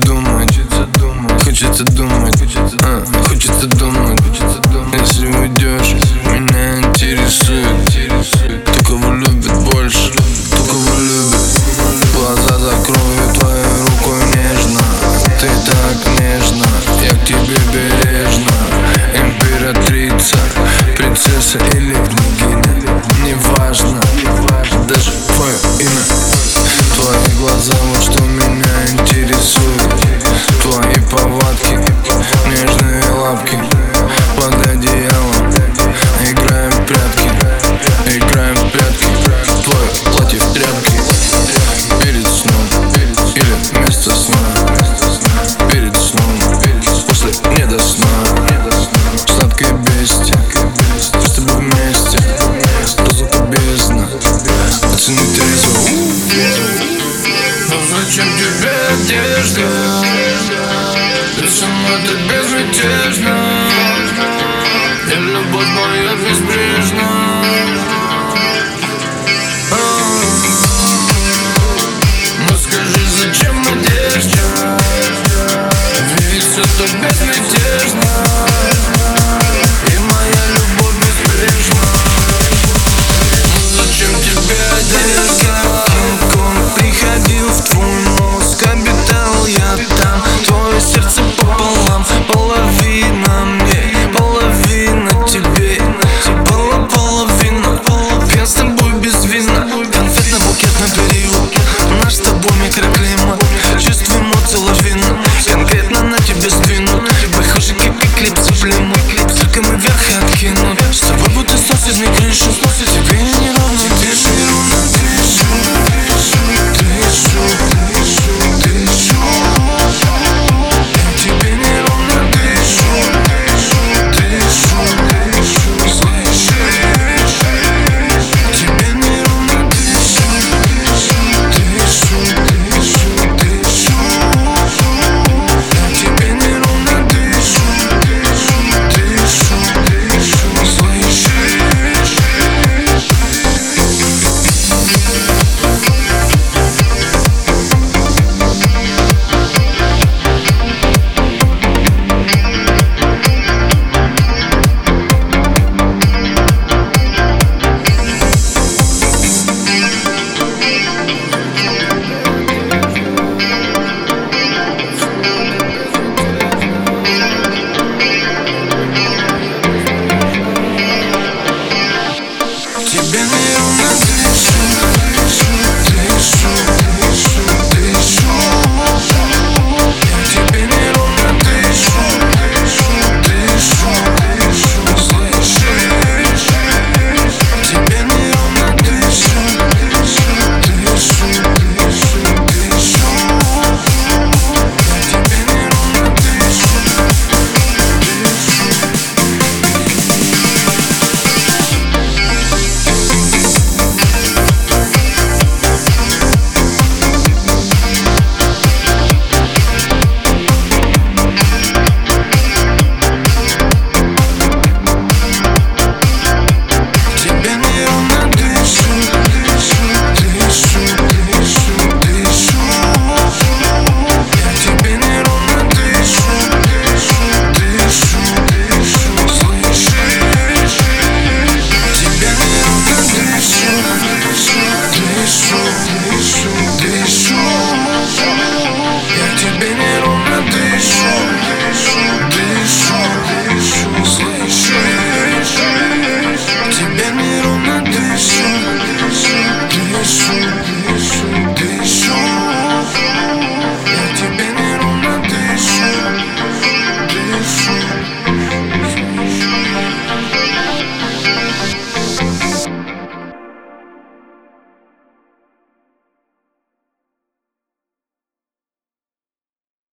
изменюсь Хочется думать, хочется думать, а, хочется думать Если уйдешь, меня интересует Кто кого любит больше, кто кого любит Глаза закрою твоей рукой нежно. Ты так нежно, я к тебе бережно. Императрица, принцесса или княгиня Неважно, даже твое имя. Твои глаза, вот что меня интересует Твои повадки, нежные лапки Под одеялом. Играем в прятки, играем в прятки. Твое платье в тряпке. Перед сном или вместо сна. Перед сном, после не до сна. Сладкое бестия, мы с тобой вместе. Разлука бездна, оцени трезво. Но зачем тебе одежда? Ты сама так безмятежна И любовь моя безбрежна. Ну зачем одежда? Ведь все так безмятежно